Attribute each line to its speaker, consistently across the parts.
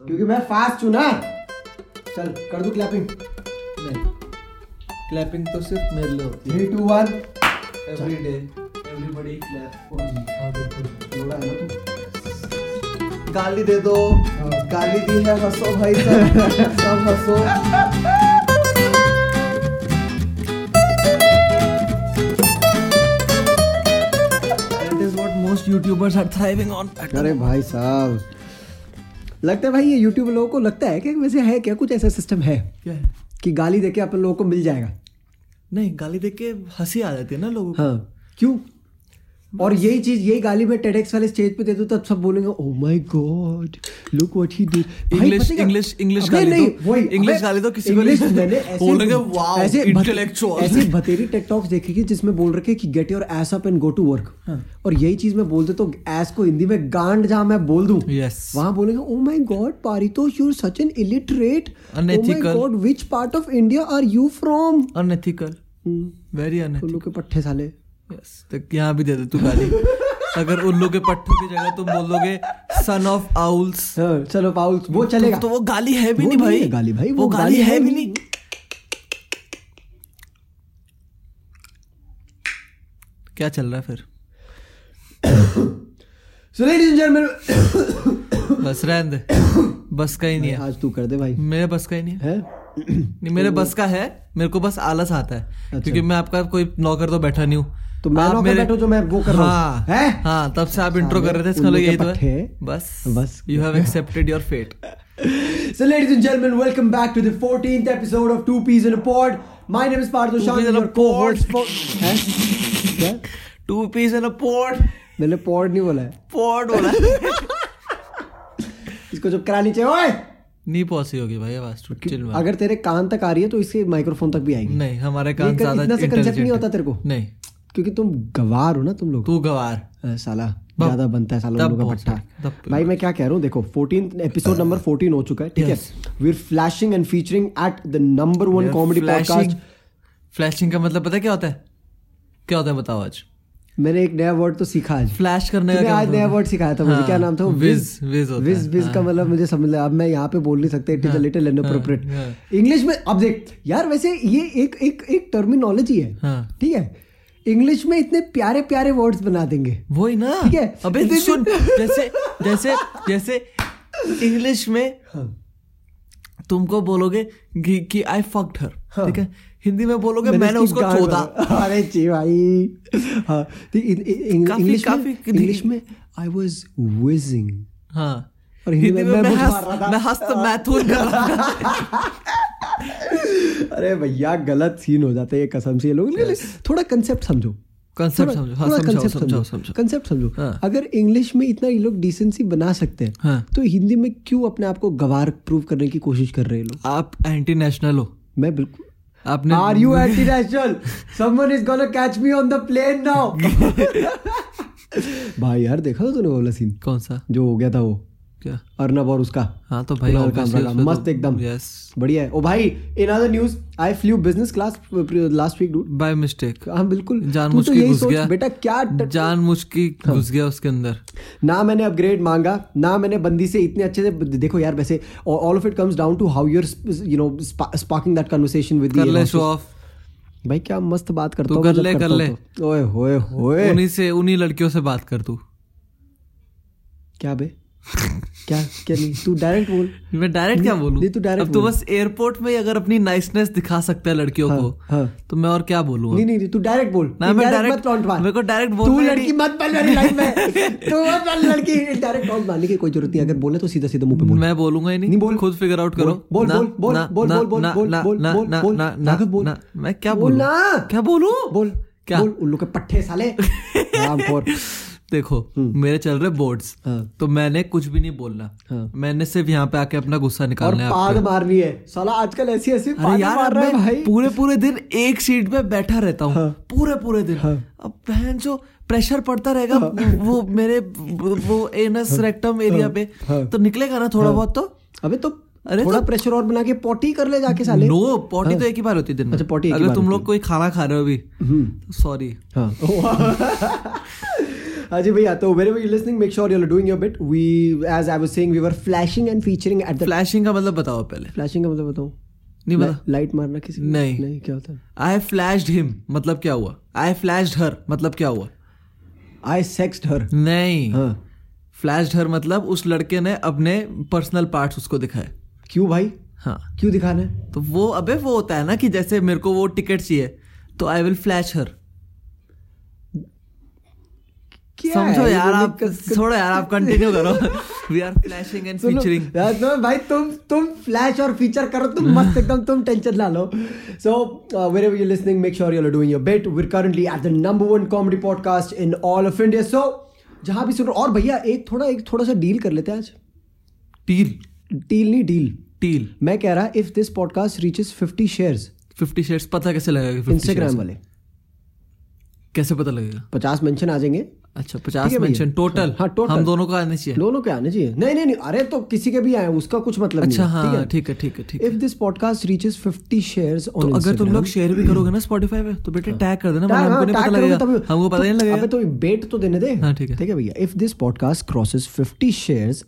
Speaker 1: क्योंकि मैं फास्ट हूँ ना। चल कर दू क्लैपिंग
Speaker 2: नहीं क्लैपिंग तो सिर्फ़ मेरे लिए होती है।
Speaker 1: Three two one
Speaker 2: every day everybody clap
Speaker 1: हाँ बिल्कुल। जोड़ा है ना तू?
Speaker 2: गाली दे दो।
Speaker 1: हाँ।
Speaker 2: गाली दी है हंसो भाई सब सब हंसो। That is what most YouTubers are thriving on.
Speaker 1: अरे भाई साहब लगता है भाई ये यूट्यूब लोगों को लगता है कि वैसे है क्या? कुछ ऐसा सिस्टम है
Speaker 2: क्या है?
Speaker 1: कि गाली देके आप लोगों को मिल जाएगा।
Speaker 2: नहीं गाली देख के हँसी आ जाती है ना लोगों को।
Speaker 1: हाँ। क्यों? और यही चीज़ यही गाली मैं टेडेक्स वाले स्टेज पे दे दूँ तब सब बोलेंगे ओह my God look what he did
Speaker 2: English- English- English गाली दो। English गाली दो किसी को नहीं। मैंने बोलेंगे, "Wow, intellectual."
Speaker 1: ऐसे बतेरी टेकटॉक्स देखेगी जिसमें बोल रखे कि get your ass up and go to
Speaker 2: work.
Speaker 1: और यही चीज़ मैं बोल दे तो एस को हिंदी में गांड जहाँ मैं बोल दूँ. वहाँ बोलेंगे ओ my God Paritosh you are such an illiterate
Speaker 2: Unethical.
Speaker 1: God which part of India are you
Speaker 2: from unethical very
Speaker 1: unethical के पट्टे साले
Speaker 2: यस तो यहाँ भी दे दे तू गाली। अगर उल्लू के पट्टों की जगह तुम बोल दोगे सन ऑफ़ आउल्स
Speaker 1: चलो पाउल वो चलेगा।
Speaker 2: तो वो गाली है भी नहीं भाई।
Speaker 1: गाली भाई,
Speaker 2: वो
Speaker 1: वो
Speaker 2: गाली
Speaker 1: गाली
Speaker 2: है भी
Speaker 1: नहीं।
Speaker 2: क्या चल रहा है फिर?
Speaker 1: सो लेडीज़ एंड
Speaker 2: बस रहने दे। बस का ही नहीं है।
Speaker 1: आज तू कर दे भाई।
Speaker 2: मेरे बस का ही नहीं है।
Speaker 1: है?
Speaker 2: नहीं मेरे बस का है मेरे को बस आलस आता है।
Speaker 1: अच्छा।
Speaker 2: क्योंकि मैं आपका कोई नौकर तो बैठा नहीं हूँ।
Speaker 1: तो मैं
Speaker 2: आप मेरे-
Speaker 1: बैठो जो मैं वो कर रहा हूँ।
Speaker 2: हाँ।
Speaker 1: हैं?
Speaker 2: तब से आप इंट्रो कर रहे थे इसका मतलब यही तो है। बस।
Speaker 1: बस।
Speaker 2: You have accepted your fate
Speaker 1: So, ladies and gentlemen, welcome back to the 14th episode of Two Peas in a Pod. My name is
Speaker 2: Two
Speaker 1: Shan,
Speaker 2: Peas in a
Speaker 1: your co-host?
Speaker 2: Two peas in a pot
Speaker 1: मैंने pod नहीं बोला है।
Speaker 2: Pot बोला
Speaker 1: इसको जब करानी चाहिए ओए!
Speaker 2: नहीं पहुँची होगी भाई आवाज़ टू चिल
Speaker 1: अगर तेरे कान तक आ रही है तो इससे माइक्रोफोन तक भी आएगी।
Speaker 2: नहीं हमारे कान ज़्यादा
Speaker 1: इतना सा कंसेप्ट नहीं होता तेरे को।
Speaker 2: नहीं।
Speaker 1: क्योंकि तुम गवार हो ना तुम लोग।
Speaker 2: तू गवार।
Speaker 1: साला ज़्यादा बनता है साला लोगों का पट्टा भाई मैं क्या कह रहा हूँ देखो 14 एपिसोड नंबर 14 हो चुका है ठीक है? We are flashing and featuring at the number one comedy podcast
Speaker 2: flashing का मतलब पता है क्या होता है? क्या होता है बताओ आज?
Speaker 1: मैंने एक नया वर्ड तो सीखा आज।
Speaker 2: फ्लैश करने का
Speaker 1: आज
Speaker 2: मतलब?
Speaker 1: नया वर्ड सिखाया था मुझे।
Speaker 2: हाँ,
Speaker 1: क्या नाम था वो?
Speaker 2: Whiz, whiz
Speaker 1: विज विज का
Speaker 2: हाँ।
Speaker 1: मतलब मुझे समझ लिया अब मैं यहाँ पे बोल नहीं सकता इट इज़ लिटिल
Speaker 2: हाँ,
Speaker 1: इनअप्रोप्रिएट इंग्लिश में अब देख यार वैसे ये एक एक एक टर्मिनोलॉजी है
Speaker 2: हाँ।
Speaker 1: ठीक है? इंग्लिश में इतने प्यारे प्यारे वर्ड्स बना देंगे।
Speaker 2: वही ना।
Speaker 1: ठीक है।
Speaker 2: अबे सुन जैसे जैसे जैसे इंग्लिश में
Speaker 1: हाँ।
Speaker 2: तुमको बोलोगे कि, आई फक्ड हर। ठीक है? हिंदी में बोलोगे मैंने
Speaker 1: इसकी
Speaker 2: उसको चोदा।
Speaker 1: अरे जी भाई। हाँ
Speaker 2: काफी-
Speaker 1: इंग्लिश में
Speaker 2: काफी-
Speaker 1: इंग्लिश में आई वाज विजिंग
Speaker 2: हाँ।
Speaker 1: और हिंदी में
Speaker 2: में
Speaker 1: मैं
Speaker 2: मैं हंस हस्त मैथुन था
Speaker 1: अरे भैया गलत सीन हो जाता है ये कसम से ये लोग थोड़ा कंसेप्ट समझो।
Speaker 2: कंसेप्ट समझो। हाँ समझो।
Speaker 1: कंसेप्ट समझो।
Speaker 2: हाँ।
Speaker 1: अगर इंग्लिश में इतना ये लोग डिसेंसी बना सकते हैं
Speaker 2: हाँ।
Speaker 1: तो हिंदी में क्यों अपने आप को गवार प्रूव करने की कोशिश कर रहे हैं लोग?
Speaker 2: आप एंटी नेशनल हो।
Speaker 1: मैं बिल्कुल
Speaker 2: आपने
Speaker 1: are you anti national someone is gonna catch me on the plane now भाई यार देखा था तूने वो वाला सीन
Speaker 2: कौन सा?
Speaker 1: जो हो गया था वो।
Speaker 2: क्या?
Speaker 1: अर्नब और उसका
Speaker 2: हाँ तो भाई
Speaker 1: का,
Speaker 2: उसमें तो-
Speaker 1: मस्त एकदम।
Speaker 2: यस
Speaker 1: बढ़िया है। ओ भाई in other news I flew business class last week dude
Speaker 2: by mistake
Speaker 1: हाँ बिल्कुल।
Speaker 2: जानबूझ
Speaker 1: तू तो
Speaker 2: के घुस गया।
Speaker 1: बेटा क्या ट-
Speaker 2: जानबूझ के घुस गया उसके अंदर।
Speaker 1: ना मैंने अपग्रेड मांगा ना मैंने बंदी से इतने अच्छे से देखो यार वैसे all of it comes down to how you're you know sparking that conversation with
Speaker 2: कर ले शो ऑफ़
Speaker 1: भाई क्या मस्त बात करता हूँ
Speaker 2: कर ले, कर ले।
Speaker 1: तो। ओए होए होए।
Speaker 2: उन्हीं से उन्हीं लड़कियों से बात कर तू।
Speaker 1: क्या बे? क्या क्या नहीं तू डायरेक्ट बोल।
Speaker 2: मैं डायरेक्ट क्या बोलूँ?
Speaker 1: नहीं, तू direct
Speaker 2: अब तो
Speaker 1: बोल।
Speaker 2: बस एयरपोर्ट में अगर अपनी नाइसनेस दिखा सकता है लड़कियों को
Speaker 1: हाँ।
Speaker 2: तो मैं और क्या बोलूँ
Speaker 1: नहीं नहीं तू डायरेक्ट बोल।
Speaker 2: ना, मैं direct-
Speaker 1: मत टॉन्ट मार।
Speaker 2: मेरे को direct
Speaker 1: तू लड़की मत बन मेरी लाइफ में। तू मत बन लड़की। डायरेक्ट टॉन्ट मारने की कोई ज़रूरत नहीं। अगर बोले तो सीधा सीधा मुँह पे बोल।
Speaker 2: मैं बोलूँगा ही नहीं।
Speaker 1: बोल।
Speaker 2: खुद फिगर आउट करो।
Speaker 1: बोल बोल बोल बोल बोल बोल बोल बोल बोल
Speaker 2: ना,
Speaker 1: बोल
Speaker 2: मैं क्या
Speaker 1: बोल
Speaker 2: बोलूँ? क्या बोलूँ?
Speaker 1: बोल
Speaker 2: क्या?
Speaker 1: बोल उल्लू के पट्टे साले।
Speaker 2: देखो मेरे चल रहे बोर्ड्स
Speaker 1: हाँ।
Speaker 2: तो मैंने कुछ भी नहीं बोलना।
Speaker 1: हाँ।
Speaker 2: मैंने सिर्फ़ यहाँ पे आके अपना गुस्सा निकालना है
Speaker 1: पाद
Speaker 2: पे।
Speaker 1: मारनी है। साला आजकल ऐसी ऐसी
Speaker 2: अरे यार
Speaker 1: मार रहा है
Speaker 2: मैं
Speaker 1: भाई।
Speaker 2: पूरे पूरे दिन एक सीट पे बैठा रहता हूँ।
Speaker 1: हाँ।
Speaker 2: पूरे पूरे दिन।
Speaker 1: हाँ।
Speaker 2: अब बहन जो प्रेशर पड़ता रहेगा हाँ। वो मेरे वो एनस रेक्टम एरिया पे
Speaker 1: हाँ।
Speaker 2: तो निकलेगा ना थोड़ा बहुत तो?
Speaker 1: अबे तो
Speaker 2: अरे
Speaker 1: थोड़ा
Speaker 2: तो-
Speaker 1: प्रेशर और बना के पोटी कर ले जाके साले।
Speaker 2: नो पॉटी तो एक ही बार होती है दिन में।
Speaker 1: अच्छा, ही
Speaker 2: अगर तुम लोग कोई खाना खा रहे हो अभी
Speaker 1: हम्म।
Speaker 2: सॉरी
Speaker 1: हाँ। Ajay भैया तो wherever you're listening make sure you're doing your bit. We as I was saying we were flashing and featuring at the
Speaker 2: flashing का मतलब बताओ पहले।
Speaker 1: Flashing का मतलब बताऊँ
Speaker 2: नहीं पता
Speaker 1: लाइट मारना किसी
Speaker 2: नहीं।
Speaker 1: नहीं क्या होता है?
Speaker 2: आई फ्लैश्ड हिम मतलब क्या हुआ? आई फ्लैश्ड हर मतलब क्या हुआ?
Speaker 1: I sexed her.
Speaker 2: नहीं।
Speaker 1: हाँ।
Speaker 2: फ्लैश्ड हर मतलब उस लड़के ने अपने पर्सनल पार्ट्स उसको दिखाए।
Speaker 1: क्यों भाई?
Speaker 2: हाँ।
Speaker 1: क्यों दिखाना है?
Speaker 2: तो वो अबे वो होता है ना कि जैसे मेरे को वो टिकट चाहिए तो आई विल फ्लैश हर
Speaker 1: क्या
Speaker 2: समझो
Speaker 1: है?
Speaker 2: यार
Speaker 1: ये
Speaker 2: आप
Speaker 1: क-
Speaker 2: यार आप कंटिन्यू करो। We are flashing
Speaker 1: and
Speaker 2: featuring
Speaker 1: यार तो भाई तुम तुम फ्लैश और फीचर करो तुम मस्त एकदम तुम टेंशन ना लो। सो जहाँ भी सुनो और भैया एक थोड़ा एक थोड़ा सा डील कर लेते हैं आज।
Speaker 2: टील
Speaker 1: डील नहीं डील
Speaker 2: टील
Speaker 1: मैं कह रहा if this podcast reaches 50 shares
Speaker 2: fifty shares पता कैसे लगेगा
Speaker 1: इंस्टाग्राम वाले।
Speaker 2: कैसे पता लगेगा?
Speaker 1: 50 मेंशन आ जाएँगे।
Speaker 2: अच्छा पचास मेंशन टोटल
Speaker 1: हाँ, total।
Speaker 2: हम दोनों को आने चाहिए।
Speaker 1: दोनों के आने चाहिए। नहीं नहीं नहीं अरे तो किसी के भी आए उसका कुछ मतलब
Speaker 2: अच्छा
Speaker 1: नहीं
Speaker 2: हाँ? ठीक है ठीक है ठीक है।
Speaker 1: If this podcast reaches 50 shares
Speaker 2: तो अगर तुम लोग शेयर भी करोगे ना स्पॉटिफाई पे तो बेटा टैग कर देना हमको नहीं पता लगेगा। हमको पता नहीं लगेगा।
Speaker 1: अबे तो बेट तो देने दे।
Speaker 2: हाँ, ठीक है।
Speaker 1: ठीक है भैया if this podcast crosses 50 shares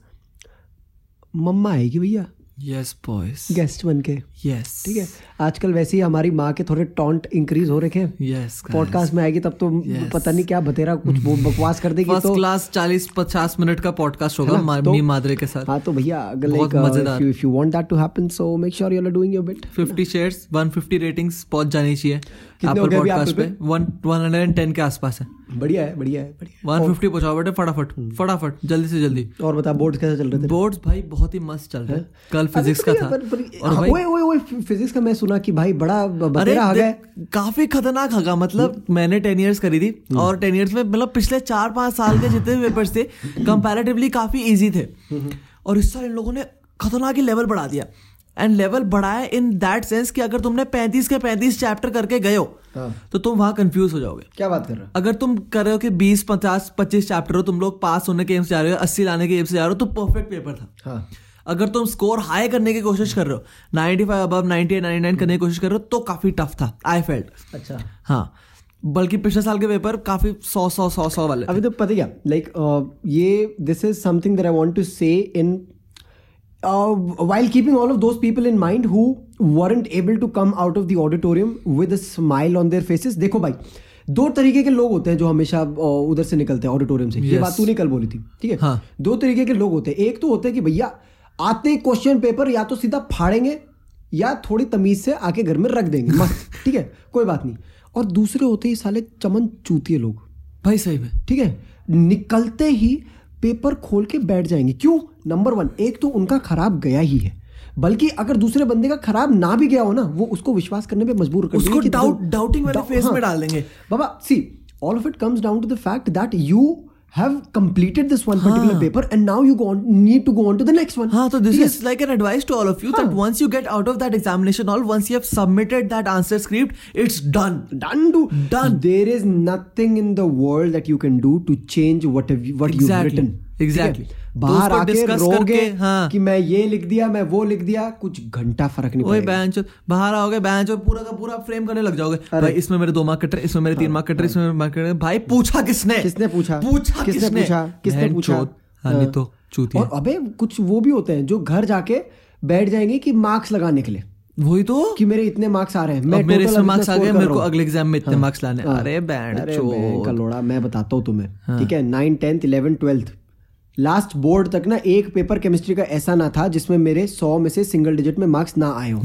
Speaker 1: मम्मा आएगी भैया।
Speaker 2: यस बॉयज़
Speaker 1: गेस्ट बन के।
Speaker 2: यस
Speaker 1: ठीक है? आजकल वैसे ही हमारी माँ के थोड़े टॉन्ट इंक्रीज हो रखे हैं।
Speaker 2: यस
Speaker 1: पॉडकास्ट में आएगी तब तो yes. पता नहीं क्या बतेरा कुछ वो बकवास कर देगी तो
Speaker 2: क्लास चालीस पचास मिनट का पॉडकास्ट होगा मा-
Speaker 1: तो-
Speaker 2: मी मादरे के साथ।
Speaker 1: हाँ तो भैया
Speaker 2: बहुत मज़ेदार।
Speaker 1: If you want that to happen so make sure you are doing your bit
Speaker 2: 50 shares 150 ratings पहुँच जानी चाहिए। एप्पल पॉडकास्ट पे?
Speaker 1: Apple
Speaker 2: वन 110 के आसपास है।
Speaker 1: बढ़िया है बढ़िया है बढ़िया
Speaker 2: 150 पहुंचाओ बेटे फटाफट
Speaker 1: हम्म।
Speaker 2: फटाफट जल्दी से जल्दी।
Speaker 1: और बता बोर्ड कैसे चल रहे थे?
Speaker 2: बोर्ड्स भाई बहुत ही मस्त चल रहे हैं। कल फिजिक्स का था। और
Speaker 1: हाँ,
Speaker 2: भाई
Speaker 1: ओए ओए ओए फिजिक्स का मैं सुना कि भाई बड़ा
Speaker 2: अरे काफ़ी खतरनाक हगा। मतलब मैंने टेन इयर्स करी थी
Speaker 1: हम्म।
Speaker 2: और टेन इयर्स में मतलब पिछले चार पाँच साल के जितने भी पेपर्स थे कंपैरेटिवली काफ़ी इजी थे।
Speaker 1: हम्म,
Speaker 2: और इस साल इन लोगों ने खतरनाक ही लेवल बढ़ा दिया। एंड लेवल बढ़ाया इन दैट सेंस कि अगर तुमने 35 के 35 चैप्टर करके गए हो
Speaker 1: हाँ।
Speaker 2: तो तुम वहाँ कंफ्यूज हो जाओगे।
Speaker 1: क्या बात कर रहा
Speaker 2: अगर तुम कर रहे हो कि 20 50 25 चैप्टर हो तुम लोग पास होने के एम से जा रहे हो 80 लाने के एम से जा रहे हो तो परफेक्ट पेपर था।
Speaker 1: हाँ।
Speaker 2: अगर तुम स्कोर हाई करने की कोशिश कर रहे हो 95 अबव 98 99 करने की कोशिश कर रहे हो तो काफ़ी टफ था आई फेल्ट
Speaker 1: अच्छा।
Speaker 2: हाँ। बल्कि पिछले साल के पेपर काफ़ी सौ सौ सौ सौ वाले
Speaker 1: अभी तो पता क्या लाइक ये this is something that I want to say in while keeping all of those people in mind who weren't able to come out of the auditorium with a smile on their faces देखो भाई दो तरीके के लोग होते हैं जो हमेशा उधर से निकलते हैं ऑडिटोरियम से।
Speaker 2: yes.
Speaker 1: ये बात तूने कल बोली थी ठीक है?
Speaker 2: हाँ।
Speaker 1: दो तरीके के लोग होते हैं। एक तो होता है कि भैया आते ही क्वेश्चन पेपर या तो सीधा फाड़ेंगे या थोड़ी तमीज से आके घर में रख देंगे। मस्त ठीक है? कोई बात नहीं। और दूसरे होते हैं साले चमन चूतिए लोग।
Speaker 2: भाई सही में।
Speaker 1: ठीक है? निकलते ही पेपर खोल के बैठ जाएँगे क्यों नंबर वन एक तो उनका खराब गया ही है बल्कि अगर दूसरे बंदे का खराब ना भी गया हो ना वो उसको विश्वास करने पे मजबूर कर
Speaker 2: उसको
Speaker 1: डाउट
Speaker 2: doubting वाले फेस में
Speaker 1: हाँ।
Speaker 2: डाल देंगे।
Speaker 1: बाबा see all of it comes down to the fact that you have completed this one particular paper and now you go on, need to go on to the next
Speaker 2: one. So this yes. is like an advice to all of you that once you get out of that examination hall, once you have submitted that answer script, it's
Speaker 1: done. Done to
Speaker 2: done.
Speaker 1: There is nothing in the world that you can do to change what have you, what
Speaker 2: exactly.
Speaker 1: you've written.
Speaker 2: Exactly.
Speaker 1: है?
Speaker 2: तो
Speaker 1: बाहर आके रोगे
Speaker 2: हाँ।
Speaker 1: कि मैं ये लिख दिया मैं वो लिख दिया कुछ घंटा फ़र्क नहीं पड़ेगा।
Speaker 2: बेंच बाहर आओगे बेंच और पूरा का पूरा फ्रेम करने लग जाओगे। भाई इसमें मेरे दो मार्क कट रहे इसमें मेरे तीन मार्क कट रहे इसमें मेरे मार्क कट रहे। भाई पूछा किसने?
Speaker 1: किसने पूछा?
Speaker 2: पूछा
Speaker 1: किसने पूछा? किसने पूछा।
Speaker 2: हाँ, नहीं तो चूतिया।
Speaker 1: और अबे कुछ वो भी होते हैं जो घर जाके बैठ जाएँगे कि मार्क्स लगाने के लिए
Speaker 2: वही तो।
Speaker 1: कि मेरे इतने मार्क्स आ रहे हैं।
Speaker 2: अब मेरे इसमें मार्क्स आ गए मेरे को अगले एग्ज़ाम में इतने
Speaker 1: हाँ,
Speaker 2: मार्क्स लाने
Speaker 1: हाँ।
Speaker 2: अरे बैंड
Speaker 1: अरे बैंक का लोड़ा मैं बताता हूँ तुम्हें। ठीक है nine tenth eleven twelfth last board तक ना एक पेपर केमिस्ट्री का ऐसा ना था जिसमें मेरे सौ में से सिंगल डिजिट में मार्क्स ना आए हो।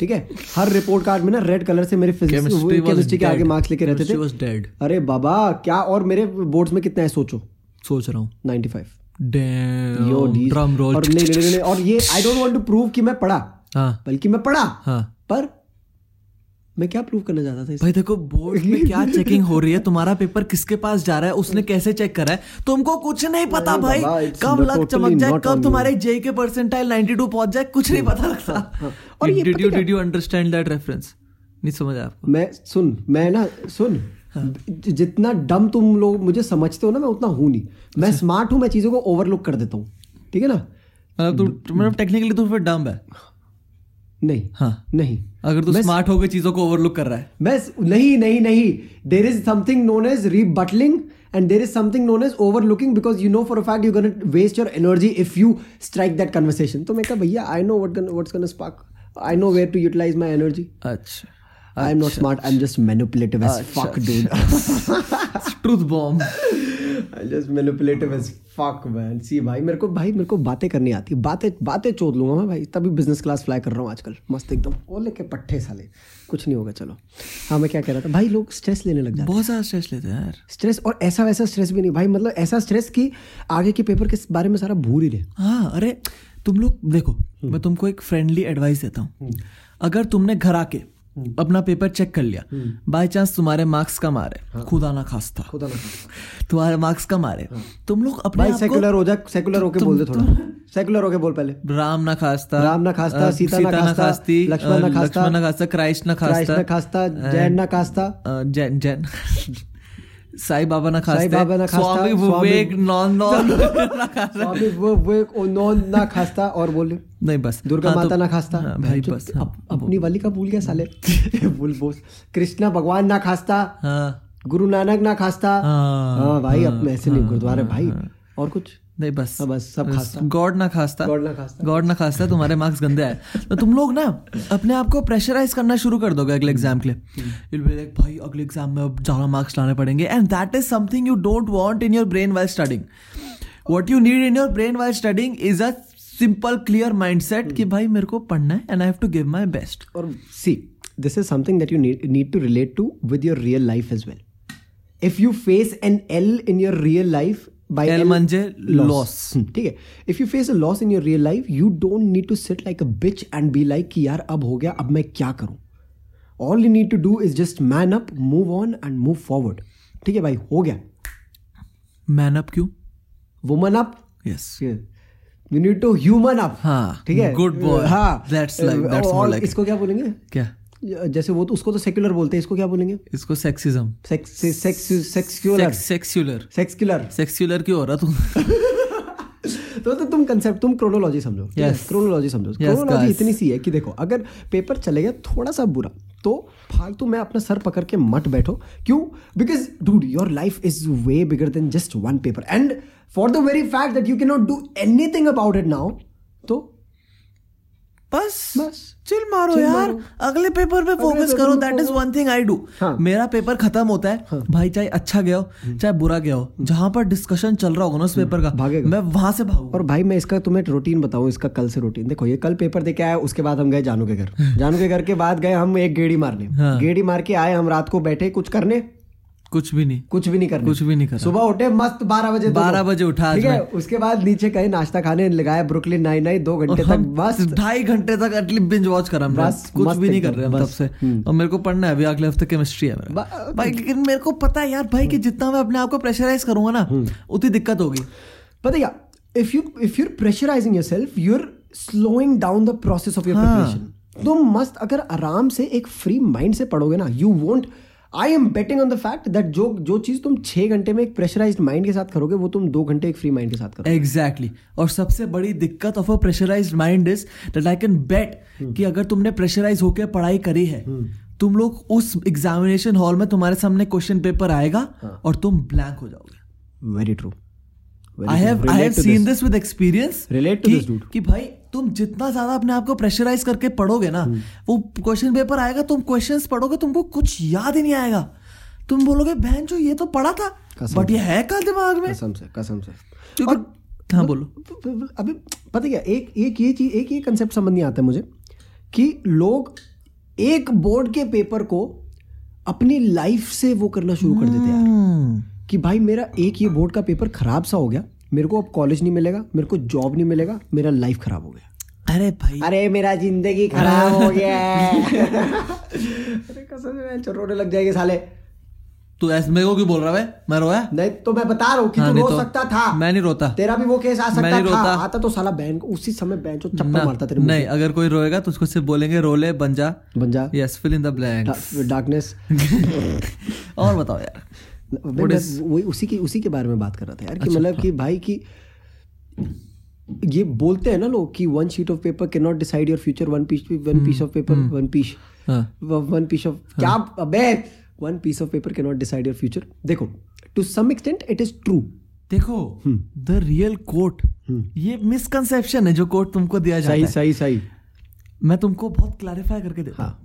Speaker 1: ठीक है? हर रिपोर्ट कार्ड में ना रेड कलर से मेरे फिजिक्स केमिस्ट्री के आगे मार्क्स लेके रहते थे। अरे बाबा क्या और मेरे बोर्ड्स में कितना है सोचो?
Speaker 2: सोच रहा हूँ।
Speaker 1: 95
Speaker 2: Damn,
Speaker 1: यो और नहीं नहीं नहीं नहीं, और ये I don't want to prove कि मैं पढ़ा
Speaker 2: हाँ।
Speaker 1: बल्कि मैं पढ़ा।
Speaker 2: हाँ।
Speaker 1: पर मैं क्या प्रूव करना चाहता था
Speaker 2: भाई देखो बोर्ड में क्या चेकिंग हो रही है? तुम्हारा पेपर किसके पास जा रहा है? उसने कैसे चेक करा है? तुमको कुछ नहीं पता भाई। कब लग चमक जाए कब तुम्हारे जे के परसेंटाइल 92 पहुँच जाए कुछ नहीं पता लगता।
Speaker 1: और ये
Speaker 2: did
Speaker 1: you
Speaker 2: did you understand that reference नहीं समझ आया आपको।
Speaker 1: मैं सुन मैं ना सुन।
Speaker 2: हाँ।
Speaker 1: जितना डम तुम लोग मुझे समझते हो ना मैं उतना हूँ नहीं। मैं
Speaker 2: अच्छा।
Speaker 1: स्मार्ट हूँ मैं चीज़ों को ओवरलुक कर देता हूँ। ठीक है ना?
Speaker 2: मतलब तू मतलब टेक्निकली तू फिर डम है।
Speaker 1: नहीं।
Speaker 2: हाँ।
Speaker 1: नहीं।
Speaker 2: अगर तू स्मार्ट होकर चीज़ों को ओवरलुक कर रहा है।
Speaker 1: बस नहीं नहीं नहीं। There is something known as rebuttling and there is something known as overlooking because you know for a fact you gonna waste your energy if you strike that conversation तो मैं कहा भैया I know what what's gonna spark I know where to utilise my energy
Speaker 2: अच्छा।
Speaker 1: I'm not अच्छा, smart. I'm अच्छा। just manipulative as fuck, अच्छा,
Speaker 2: dude. Truth
Speaker 1: bomb. Just manipulative as fuck man. See भाई मेरे को भाई मेरे को बातें करनी आती बातें बातें चोद लूँगा मैं भाई। तभी बिज़नेस क्लास फ्लाई कर रहा हूँ आजकल। मस्त एकदम। वो लेके पट्टे साले। कुछ नहीं होगा चलो। हाँ मैं क्या कह रहा था? भाई लोग स्ट्रेस लेने लग जाते
Speaker 2: बहुत स्ट्रेस लेते हैं यार।
Speaker 1: स्ट्रेस और ऐसा वैसा स्ट्रेस भी नहीं। भाई मतलब ऐसा स्ट्रेस कि आगे के पेपर के बारे में सारा भूल ही
Speaker 2: हाँ अरे तुम लोग देखो मैं तुमको एक फ्रेंडली एडवाइस देता हूँ। अगर तुमने घर आके अपना पेपर चेक कर लिया। बाय चांस तुम्हारे मार्क्स कम आ रहे हाँ। खुदा ना था
Speaker 1: खुदा ना खास
Speaker 2: तुम्हारे मार्क्स कम आ रहे हाँ। तुम लोग अपने
Speaker 1: भाई सेकुलर हो जा सेकुलर होके बोल दे थोड़ा। सेकुलर होके बोल पहले।
Speaker 2: राम ना खास था
Speaker 1: राम ना खास
Speaker 2: था
Speaker 1: सीता ना खास
Speaker 2: थी
Speaker 1: लक्ष्मण ना
Speaker 2: खास
Speaker 1: खास्ता।
Speaker 2: क्राइस्ट ना
Speaker 1: खास था जैन ना खास
Speaker 2: था जैन जैन। साई बाबा ना
Speaker 1: साई
Speaker 2: खास्ते
Speaker 1: बाबा ना खास्ता,
Speaker 2: स्वामी विवेक नॉन नॉन ना खास्ता
Speaker 1: स्वामी वो वो एक नॉन ना खास्ता और बोले
Speaker 2: नहीं बस।
Speaker 1: दुर्गा
Speaker 2: हाँ, तो-
Speaker 1: माता ना खास्ता।
Speaker 2: हाँ, भाई बस हाँ,
Speaker 1: अप- अपनी वाली का भूल गया साले। भूल बोस। कृष्णा भगवान ना खास्ता।
Speaker 2: हाँ।
Speaker 1: गुरु नानक ना खास्ता।
Speaker 2: हाँ,
Speaker 1: हाँ भाई अब ऐसे नहीं गुरुद्वारे भाई। और कुछ?
Speaker 2: नहीं बस।
Speaker 1: हाँ, बस सब खास्ता।
Speaker 2: गॉड ना खास्ता।
Speaker 1: गॉड ना खास्ता।
Speaker 2: गॉड ना खास्ता तुम्हारे मार्क्स गंदे आए तो तुम लोग ना अपने आप को प्रेशराइज करना शुरू कर दोगे अगले एग्ज़ाम के लिए। You'll be like, भाई अगले एग्ज़ाम में अब ज़्यादा मार्क्स लाने पड़ेंगे. And that is something you don't want in your brain while studying what you need in your brain while studying is a simple clear mindset कि भाई मेरे को पढ़ना है and I have to give my best
Speaker 1: और see this is something that you need to relate to with your real life as well if you face an L in your real life by
Speaker 2: L म्हणजे.
Speaker 1: हम्म, ठीक है? If you face a loss in your real life you don't need to sit like a bitch and be like कि यार अब हो गया अब मैं क्या करूँ? All you need to do is just man up move on and move forward ठीक है भाई? हो गया.
Speaker 2: मैन अप क्यों?
Speaker 1: Woman up
Speaker 2: yes
Speaker 1: you need to human up
Speaker 2: हाँ,
Speaker 1: ठीक है?
Speaker 2: good boy.
Speaker 1: हाँ.
Speaker 2: That's like- that's more
Speaker 1: और
Speaker 2: like
Speaker 1: इसको क्या बोलेंगे?
Speaker 2: क्या?
Speaker 1: जैसे वो तो उसको तो सेक्युलर बोलते हैं इसको क्या बोलेंगे?
Speaker 2: इसको sexism
Speaker 1: sex sex sexual
Speaker 2: sexual
Speaker 1: sexual
Speaker 2: sexual क्यों हो रहा तू
Speaker 1: तो, तो तुम कंसेप्ट तुम क्रोनोलॉजी समझो।
Speaker 2: Yes.
Speaker 1: क्रोनोलॉजी समझो।
Speaker 2: Yes,
Speaker 1: chronology
Speaker 2: guys.
Speaker 1: इतनी सी है कि देखो अगर पेपर चले गया थोड़ा सा बुरा तो फालतू में अपना सर पकड़ के मत बैठो। क्यों? Because dude your life is way bigger than just one paper and for the very fact that you can not do anything about it now तो
Speaker 2: बस।
Speaker 1: बस।
Speaker 2: चिल मारो
Speaker 1: Chill
Speaker 2: यार।
Speaker 1: मारो।
Speaker 2: अगले पेपर पे फोकस करो that
Speaker 1: is
Speaker 2: one thing I do
Speaker 1: हाँ।
Speaker 2: मेरा पेपर खत्म होता है। हाँ. भाई चाहे अच्छा गया हो चाहे बुरा गया हो जहाँ पर डिस्कशन चल रहा होगा ना उस पेपर का
Speaker 1: भागेगा।
Speaker 2: मैं वहाँ से भागूँगा।
Speaker 1: और भाई मैं इसका तुम्हें रूटीन बताऊँ इसका कल से रूटीन देखो ये कल पेपर दे के आया उसके बाद हम गए जानू के घर। जानू के घर के बाद गए हम एक गेड़ी मारने।
Speaker 2: हाँ।
Speaker 1: गेड़ी मार के आए हम रात को बैठे कुछ करने।
Speaker 2: कुछ भी नहीं।
Speaker 1: कुछ भी नहीं करने।
Speaker 2: कुछ भी नहीं करा
Speaker 1: सुबह उठे मस्त बारह बजे।
Speaker 2: 12 बजे उठा
Speaker 1: ठीक है उसके बाद नीचे गए नाश्ता खाने लगाया ब्रुकलिन नाइन नाइन दो घंटे तक बस
Speaker 2: ढाई घंटे तक एटलीस्ट बिंज वॉच करा
Speaker 1: बस,
Speaker 2: कुछ भी नहीं कर रहे तब से। और मेरे को पढ़ना है अभी अगले हफ़्ते केमिस्ट्री है भाई लेकिन मेरे को पता है यार भाई कि जितना मैं अपने आप को प्रेशराइज करूँगा ना उतनी दिक्कत होगी।
Speaker 1: पता क्या if you if you're pressurising your self you're slowing down the process of
Speaker 2: your.
Speaker 1: Preparation तुम मस्त अगर आराम से एक फ्री माइंड से पढ़ोगे ना you won't I am betting on the fact that जो जो चीज़ तुम छह घंटे में एक प्रेशराइज्ड माइंड के साथ करोगे वो तुम दो घंटे एक फ्री माइंड के साथ करोगे
Speaker 2: एग्जैक्टली exactly. और सबसे बड़ी दिक्कत of a pressurise mind is that I can bet कि अगर तुमने प्रेशराइज होकर पढ़ाई करी है hmm. तुम लोग उस एग्जामिनेशन हॉल में तुम्हारे सामने क्वेश्चन पेपर आएगा हाँ. और तुम ब्लैंक हो जाओगे
Speaker 1: very true
Speaker 2: I have I have seen this with experience
Speaker 1: Relate to this, dude.
Speaker 2: कि भाई तुम जितना ज़्यादा अपने आप को प्रेशराइज करके पढ़ोगे ना
Speaker 1: हम्म।
Speaker 2: वो क्वेश्चन पेपर आएगा तुम क्वेश्चन पढ़ोगे तुमको कुछ याद ही नहीं आएगा। तुम बोलोगे बहन जो ये तो पढ़ा था बट ये है कल दिमाग में?
Speaker 1: कसम से कसम से।
Speaker 2: क्योंकि हाँ बोलो।
Speaker 1: अभी पता क्या एक एक ये चीज़ एक ये कंसेप्ट समझ नहीं आता मुझे कि लोग एक बोर्ड के पेपर को अपनी लाइफ से वो करना शुरू कर देते हैं यार।
Speaker 2: हम्म।
Speaker 1: कि भाई मेरा एक ये बोर्ड का पेपर खराब सा हो गया मेरे को अब कॉलेज नहीं मिलेगा मेरे को जॉब नहीं मिलेगा मेरा लाइफ खराब हो गया।
Speaker 2: अरे भाई।
Speaker 1: अरे मेरा ज़िंदगी खराब हो गया। अरे कसम से रोने लग जाएँगे साले।
Speaker 2: तू ऐसे मेरे को क्यों बोल रहा है? मैं रोया?
Speaker 1: नहीं तो मैं बता रहा हूँ कि
Speaker 2: हाँ,
Speaker 1: तू रो
Speaker 2: तो-
Speaker 1: सकता था।
Speaker 2: मैं नहीं रोता।
Speaker 1: तेरा भी वो केस आ सकता
Speaker 2: नहीं
Speaker 1: था। आता तो साला बहन को उसी समय बहन को चप्पल मारता तेरे
Speaker 2: नहीं अगर कोई रोएगा तो उसको सिर्फ़ बोलेंगे रोले बन जा।
Speaker 1: पे। बन जा।
Speaker 2: Yes fill in the blank
Speaker 1: darkness
Speaker 2: और बताओ यार।
Speaker 1: वही उसी की उसी के बारे में बात कर रहा था यार कि
Speaker 2: अच्छा,
Speaker 1: मतलब कि भाई की ये बोलते हैं ना लोग कि one sheet of paper can not decide your future one piece one piece of paper one piece
Speaker 2: हाँ।
Speaker 1: वन पीस ऑफ़ क्या अबे one piece of paper can not decide your future देखो to some extent it is true
Speaker 2: देखो the real quote ये misconception है जो quote तुमको दिया जाता
Speaker 1: सही
Speaker 2: है।
Speaker 1: सही सही।
Speaker 2: मैं तुमको बहुत क्लैरिफाई करके देता
Speaker 1: हाँ।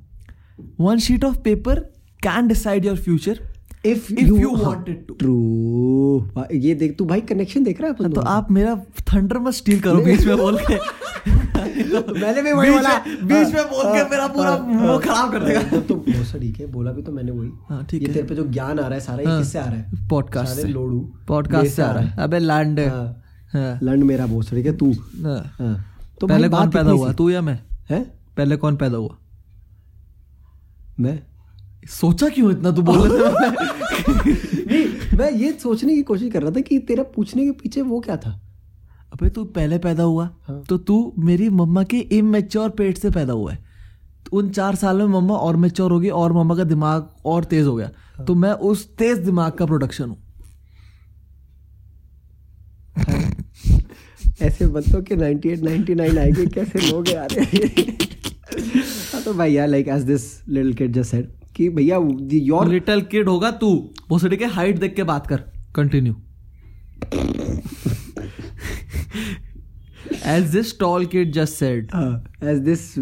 Speaker 2: हूँ। One sheet of paper can decide your future
Speaker 1: if
Speaker 2: If
Speaker 1: you
Speaker 2: you wanted to.
Speaker 1: True ये देख तू भाई कनेक्शन देख रहा है अपन
Speaker 2: तो आप मेरा थंडर मत स्टील करो बीच में बोल के।
Speaker 1: मैंने भी वही बोला।
Speaker 2: बीच में बोल के मेरा पूरा मुँह खराब कर देगा।
Speaker 1: तो वो ठीक है बोला भी तो मैंने वही।
Speaker 2: हाँ, ठीक
Speaker 1: ये
Speaker 2: है।
Speaker 1: तेरे पे जो ज्ञान आ रहा है सारा ये
Speaker 2: हाँ।
Speaker 1: किससे आ रहा है?
Speaker 2: पॉडकास्ट से।
Speaker 1: लोडू।
Speaker 2: पॉडकास्ट से आ रहा है। अबे लैंड है।
Speaker 1: हाँ।
Speaker 2: हाँ,
Speaker 1: लंड मेरा बोस ठीक है तू।
Speaker 2: हाँ।
Speaker 1: हाँ। तो
Speaker 2: पहले कौन पैदा हुआ तू या मैं?
Speaker 1: है?
Speaker 2: पहले कौन पैदा हुआ?
Speaker 1: मैं?
Speaker 2: सोचा क्यों इतना तू बोल रहे थे?
Speaker 1: नहीं मैं ये सोचने की कोशिश कर रहा था कि तेरा पूछने के पीछे वो क्या था?
Speaker 2: अबे तू पहले पैदा हुआ।
Speaker 1: हाँ।
Speaker 2: तो तू मेरी मम्मा के इमेच्योर पेट से पैदा हुआ है। तो उन चार साल में मम्मा और मेच्योर होगी और मम्मा का दिमाग और तेज हो गया।
Speaker 1: हाँ।
Speaker 2: तो मैं उस तेज दिमाग का प्रोडक्शन हूँ।
Speaker 1: ऐसे बच्चों के 98 99 आएँगे कैसे लोग हैं यार? हाँ, तो भैया like as this little kid just said कि भैया योर
Speaker 2: लिटिल किड होगा तू। वो सड़क के हाइट देख के बात कर। Continue as this tall kid just said
Speaker 1: as this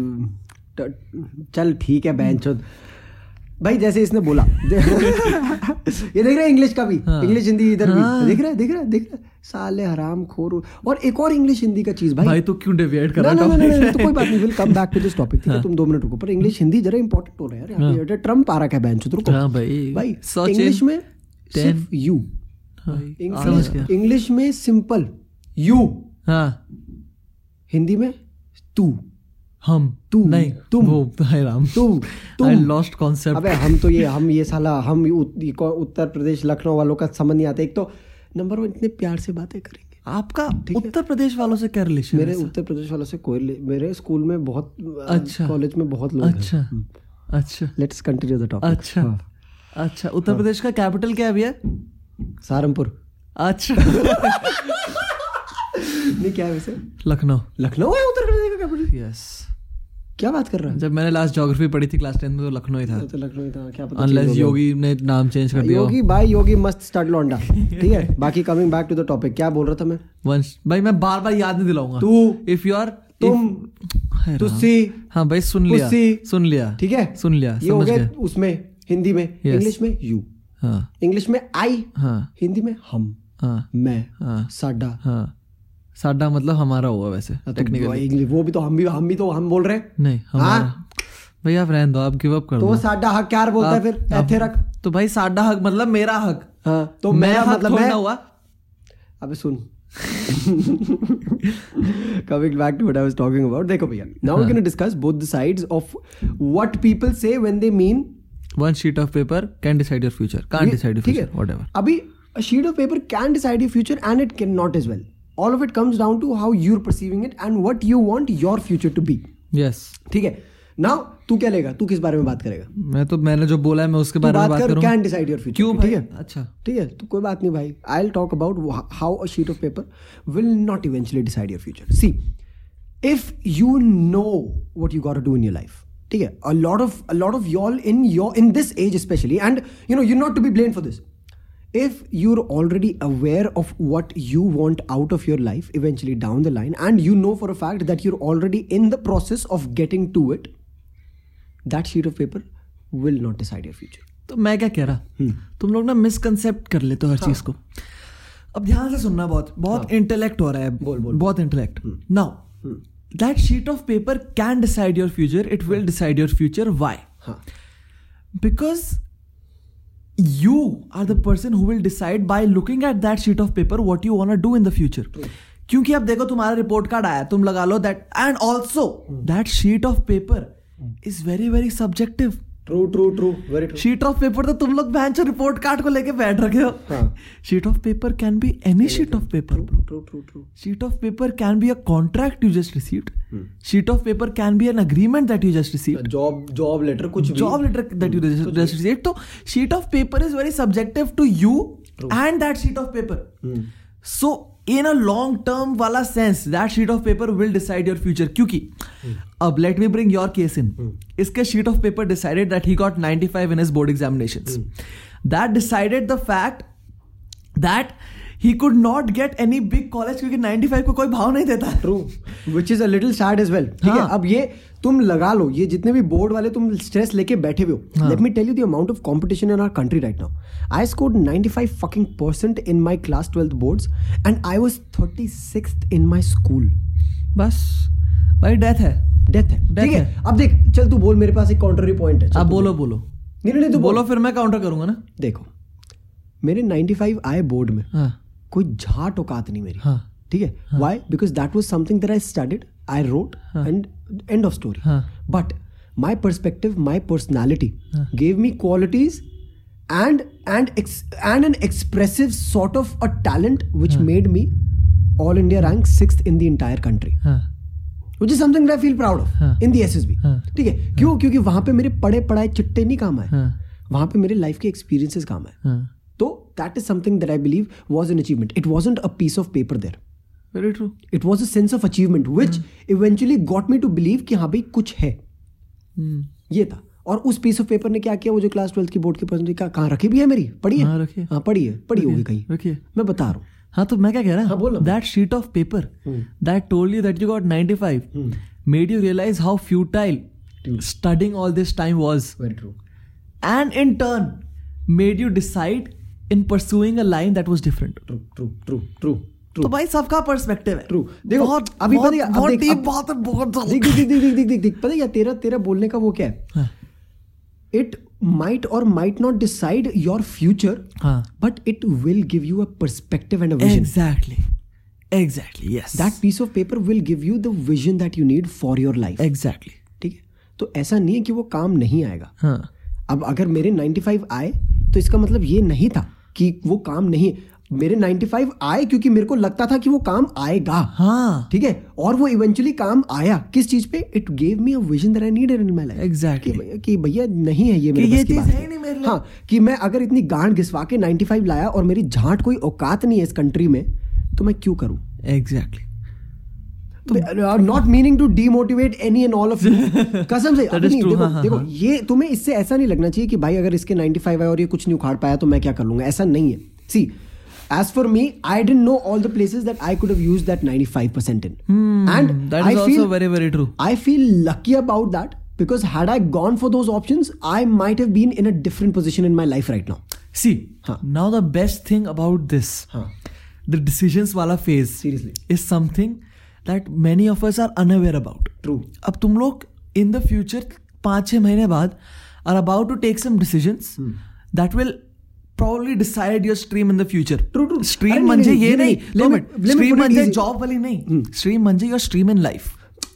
Speaker 1: चल ठीक है बहन भाई जैसे इसने बोला। ये देख रहा है इंग्लिश का भी?
Speaker 2: हाँ।
Speaker 1: इंग्लिश हिंदी इधर
Speaker 2: हाँ।
Speaker 1: भी देख रहा है देख रहा है देख रहा है। साले हराम खोर। और एक और इंग्लिश हिंदी का चीज़ भाई।
Speaker 2: भाई तू क्यों डेविएट कर रहा
Speaker 1: ना ना
Speaker 2: है
Speaker 1: ना तो कोई बात नहीं will come back to this topic ठीक है? तुम दो मिनट रुको पर इंग्लिश हिंदी जरा इंपॉर्टेंट हो रहा है यार। यहाँ पे ट्रंप आ रहा है बहन रुको।
Speaker 2: हाँ भाई।
Speaker 1: भाई इंग्लिश में सिर्फ़ यू
Speaker 2: भाई,
Speaker 1: इंग्लिश में सिंपल यू
Speaker 2: हाँ।
Speaker 1: हिंदी में तू।
Speaker 2: हम
Speaker 1: तू,
Speaker 2: नहीं
Speaker 1: तुम।
Speaker 2: वो हाय राम।
Speaker 1: तू
Speaker 2: आई
Speaker 1: तुम
Speaker 2: लॉस्ट कॉन्सेप्ट
Speaker 1: अबे हम तो ये हम ये साला हम उत्तर प्रदेश लखनऊ वालों का समझ नहीं आता। एक तो नंबर वन इतने प्यार से बातें करेंगे।
Speaker 2: आपका उत्तर प्रदेश वालों से क्या रिलेशन
Speaker 1: मेरे उत्तर प्रदेश वालों से कोई मेरे स्कूल में बहुत
Speaker 2: अच्छा।
Speaker 1: कॉलेज में बहुत लोग
Speaker 2: अच्छा। अच्छा।
Speaker 1: लेट्स कंटिन्यू द टॉपिक
Speaker 2: अच्छा। अच्छा उत्तर प्रदेश का कैपिटल क्या है भैया?
Speaker 1: सहारनपुर।
Speaker 2: अच्छा।
Speaker 1: नहीं क्या है वैसे?
Speaker 2: लखनऊ।
Speaker 1: लखनऊ है उत्तर प्रदेश का कैपिटल
Speaker 2: यस
Speaker 1: क्या बात कर रहा है?
Speaker 2: जब मैंने लास्ट ज्योग्राफी पढ़ी थी क्लास टेंथ में तो लखनऊ ही था।
Speaker 1: तो लखनऊ था क्या पता
Speaker 2: अनलेस योगी ने नाम चेंज कर दिया
Speaker 1: योगी भाई योगी मस्त स्टड लौंडा। ठीक है? बाकी coming back to the topic क्या बोल रहा था मैं?
Speaker 2: वंश भाई मैं बार बार याद नहीं दिलाऊँगा।
Speaker 1: तू
Speaker 2: इफ़ यू आर
Speaker 1: तुम तुस्सी
Speaker 2: हाँ भाई सुन लिया सुन लिया
Speaker 1: ठीक है?
Speaker 2: सुन लिया
Speaker 1: ये हो गया। उसमें हिंदी में इंग्लिश में यू
Speaker 2: हाँ।
Speaker 1: इंग्लिश में आई
Speaker 2: हाँ।
Speaker 1: हिंदी में हम।
Speaker 2: हाँ।
Speaker 1: मैं
Speaker 2: हाँ।
Speaker 1: साडा
Speaker 2: हाँ। साडा मतलब हमारा हुआ वैसे
Speaker 1: हाँ, तो
Speaker 2: टेक्निकली
Speaker 1: वो भी तो हम भी हम भी तो हम बोल रहे हैं।
Speaker 2: नहीं हमारा। भाई आप रहने दो आप गिव अप कर
Speaker 1: तो साडा हक क्या बोलता है फिर? ऐथे रख।
Speaker 2: तो भाई साडा हक मतलब मेरा हक।
Speaker 1: हाँ तो
Speaker 2: मैं
Speaker 1: मतलब मैं
Speaker 2: हुआ।
Speaker 1: अबे सुन। coming back to what I was talking about देखो भैया now we're going to discuss both the sides of what people say when they mean
Speaker 2: one sheet of paper can decide your future can't decide
Speaker 1: your है।
Speaker 2: Future whatever
Speaker 1: अभी a sheet of paper can decide your future and it cannot as well all of it comes down to how you're are it and what you want your future to be
Speaker 2: yes
Speaker 1: ठीक है? Now तू क्या लेगा? तू किस बारे में बात करेगा?
Speaker 2: मैं तो मैंने जो बोला है मैं उसके बारे में
Speaker 1: बात करूँ कैन डिसाइड योर फ्यूचर
Speaker 2: क्यों
Speaker 1: ठीक है?
Speaker 2: अच्छा।
Speaker 1: ठीक है तो कोई बात नहीं भाई। I will talk about how a sheet of paper will not eventually decide your future see if you know what you got do in your life ठीक है? A lot of a lot of y'all in your in this age specially and you know you not to be blame for this if you're already aware of what you want out of your life eventually down the line and you know for a fact that you're already in the process of getting to it that sheet of paper will not decide your future
Speaker 2: तो मैं क्या कह रहा तुम लोग ना misconcept कर लेते हो हर चीज़ को अब ध्यान से सुनना बहुत बहुत इंटेलेक्ट हो रहा है
Speaker 1: बोल, बोल।
Speaker 2: बहुत intellect now that sheet of paper can decide your future it will decide your future why
Speaker 1: हाँ
Speaker 2: because you are the person who will decide by looking at that sheet of paper what you want do in the future क्योंकि अब देखो तुम्हारा report card आया तुम लगा लो that and also that sheet of paper is very very subjective
Speaker 1: true true true very true
Speaker 2: sheet of paper तो तुम लोग बेंच रिपोर्ट कार्ड को लेके बैठ रखे हो
Speaker 1: हाँ।
Speaker 2: Sheet of paper can be any sheet of paper
Speaker 1: true true true
Speaker 2: sheet of paper can be a contract you just received sheet of paper can be an agreement that you just received
Speaker 1: job job letter कुछ
Speaker 2: letter that you just just received so sheet of paper is very subjective to you and that sheet of paper so in a long term वाला sense that sheet of paper will decide your future क्योंकि अब let me bring your case in इसके sheet of paper decided that he got 95 in his board examinations. That decided the fact that he could not get any big college क्योंकि 95 को कोई भाव नहीं देता।
Speaker 1: True which is a little sad as well ठीक है
Speaker 2: हाँ।
Speaker 1: अब ये तुम लगा लो ये जितने भी बोर्ड वाले तुम स्ट्रेस लेके बैठे हुए हो। Let me tell you the amount of competition in our country right now I scored 95 fucking percent in my class 12th boards and I was 36th in my school.
Speaker 2: बस भाई death है।
Speaker 1: Death है। ठीक है
Speaker 2: है।
Speaker 1: अब देख चल तू बोल मेरे पास एक काउंटर पॉइंट है।
Speaker 2: आप बोलो बोलो।
Speaker 1: नहीं नहीं नहीं, तू बोलो।
Speaker 2: फिर मैं काउंटर करूँगा ना?
Speaker 1: देखो मेरे 95 आए बोर्ड में
Speaker 2: हाँ।
Speaker 1: कोई झाट औकात नहीं मेरी।
Speaker 2: हाँ।
Speaker 1: ठीक है? Why because that was something that I studied I wrote and end of story
Speaker 2: हाँ
Speaker 1: but my perspective my personality gave me qualities and and ex, and an expressive sort of a talent which made me all India rank sixth in the entire country.
Speaker 2: हाँ
Speaker 1: which is something that I feel proud of
Speaker 2: हाँ.
Speaker 1: in the SSB.
Speaker 2: हाँ.
Speaker 1: ठीक है क्यों क्योंकि वहां पे मेरे पढ़े पढ़ाए चिट्टे नहीं काम आए
Speaker 2: हाँ
Speaker 1: वहां पे मेरे लाइफ के एक्सपीरियंसेस काम आए
Speaker 2: हाँ
Speaker 1: तो that is something that I believe was an achievement it wasn't a piece of paper there
Speaker 2: very true
Speaker 1: it was a sense of achievement which eventually got me to believe कि हाँ भाई कुछ है। ये था। और उस पीस ऑफ़ पेपर ने क्या किया? वो जो क्लास ट्वेल्थ की बोर्ड की परसेंटेज का कहाँ रखी भी है मेरी? पढ़ी है?
Speaker 2: हाँ, रखी हाँ।
Speaker 1: पढ़ी है। पढ़ी होगी कहीं।
Speaker 2: रखिए
Speaker 1: मैं बता रहा हूँ।
Speaker 2: हाँ तो मैं क्या कह रहा
Speaker 1: हाँ, बोल
Speaker 2: that sheet of paper that told you that you got 95 made you realise how futile studying all this time was
Speaker 1: very true
Speaker 2: and in turn made you decide in pursuing a line that was different.
Speaker 1: True true true true
Speaker 2: तो भाई सबका perspective है।
Speaker 1: True देखो
Speaker 2: बहुत
Speaker 1: अभी
Speaker 2: बहुत
Speaker 1: पता है
Speaker 2: बहुत बात है बहुत
Speaker 1: देख देख देख देख देख देख देख पता है तेरा तेरा बोलने का वो क्या है। It might or might not decide your future
Speaker 2: हाँ।
Speaker 1: But it will give you a perspective and a vision.
Speaker 2: Exactly. Exactly yes.
Speaker 1: That piece of paper will give you the vision that you need for your life.
Speaker 2: Exactly.
Speaker 1: ठीक है? तो ऐसा नहीं है कि वो काम नहीं आएगा।
Speaker 2: हाँ।
Speaker 1: अब अगर मेरे 95 आए तो इसका मतलब ये नहीं था कि वो काम नहीं मेरे 95 आए क्योंकि मेरे को लगता था कि वो काम आएगा।
Speaker 2: हाँ।
Speaker 1: ठीक है? और वो इवेंचुअली काम आया। किस चीज़ पे? It gave me a vision that I needed in my life
Speaker 2: Exactly.
Speaker 1: कि भैया नहीं है ये मेरे
Speaker 2: ये चीज़
Speaker 1: बात
Speaker 2: है नहीं मेरे
Speaker 1: हाँ कि मैं अगर इतनी गांड घिसवा के 95 लाया और मेरी झांट कोई औकात नहीं है इस कंट्री में तो मैं क्यों करूँ?
Speaker 2: Exactly
Speaker 1: not meaning to demotivate any and all of कसम से
Speaker 2: true,
Speaker 1: देखो
Speaker 2: हाँ, हाँ,
Speaker 1: देखो
Speaker 2: हाँ।
Speaker 1: ये तुम्हें इससे ऐसा नहीं लगना चाहिए कि भाई अगर इसके 95 है और ये कुछ नहीं उखाड़ पाया तो मैं क्या कर लूँगा? ऐसा नहीं है। सी As for me I didn't know all the places that I could have used that 95% in and
Speaker 2: Hmm, that
Speaker 1: I
Speaker 2: is also
Speaker 1: feel
Speaker 2: very very true
Speaker 1: I feel lucky about that because had I gone for those options I might have been in a different position in my life right now
Speaker 2: see
Speaker 1: हाँ.
Speaker 2: now the best thing about this
Speaker 1: हाँ
Speaker 2: the decisions wala phase
Speaker 1: Seriously.
Speaker 2: is something that many of us are unaware about
Speaker 1: true
Speaker 2: अब तुम लोग इन the future पाँच छः महीने बाद are about to take some decisions
Speaker 1: Hmm.
Speaker 2: That will probably decide your stream in the future
Speaker 1: True, true.
Speaker 2: stream म्हणजे ये
Speaker 1: ये
Speaker 2: नहीं. दो stream म्हणजे
Speaker 1: easy.
Speaker 2: वाली नहीं stream म्हणजे your stream in life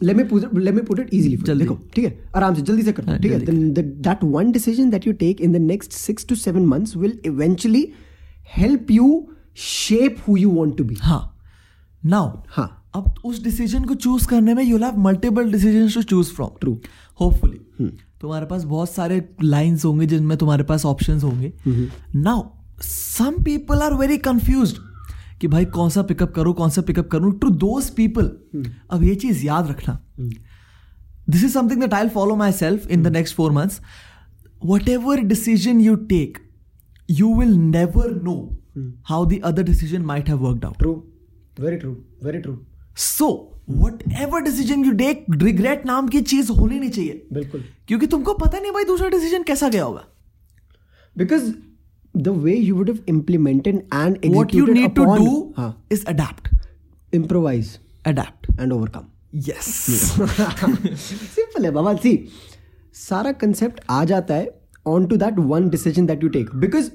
Speaker 1: let me put it, let me put it easily for you.
Speaker 2: जल्दी।
Speaker 1: देखो ठीक है आराम से जल्दी से करते हाँ, ठीक है
Speaker 2: जल्दी।
Speaker 1: then the, that one decision that you take in the next six to seven months will eventually help you shape who you want to be
Speaker 2: हाँ नाउ
Speaker 1: हाँ
Speaker 2: अब उस डिसीज़न को चूज़ करने में you'll have multiple decision to choose from
Speaker 1: True.
Speaker 2: Hopefully तुम्हारे पास बहुत सारे लाइंस होंगे जिनमें तुम्हारे पास ऑप्शंस होंगे। Now some people are very confused कि भाई कौन सा पिकअप करूँ कौन सा पिकअप करूँ? टू दोज पीपल अब ये चीज़ याद रखना। This is something that I follow myself in the next four months whatever decision you take you will never know how the other decision might have worked out
Speaker 1: true. Very true. Very true.
Speaker 2: So whatever decision you take regret नाम की चीज़ होनी नहीं चाहिए।
Speaker 1: बिल्कुल।
Speaker 2: क्योंकि तुमको पता नहीं भाई दूसरा डिसीज़न कैसा गया होगा।
Speaker 1: Because the way you would implemented and
Speaker 2: what you need to do is adapt
Speaker 1: improvise
Speaker 2: adapt
Speaker 1: and overcome
Speaker 2: yes
Speaker 1: simple है बाबा। सी सारा कंसेप्ट आ जाता है on to that one decision that you take because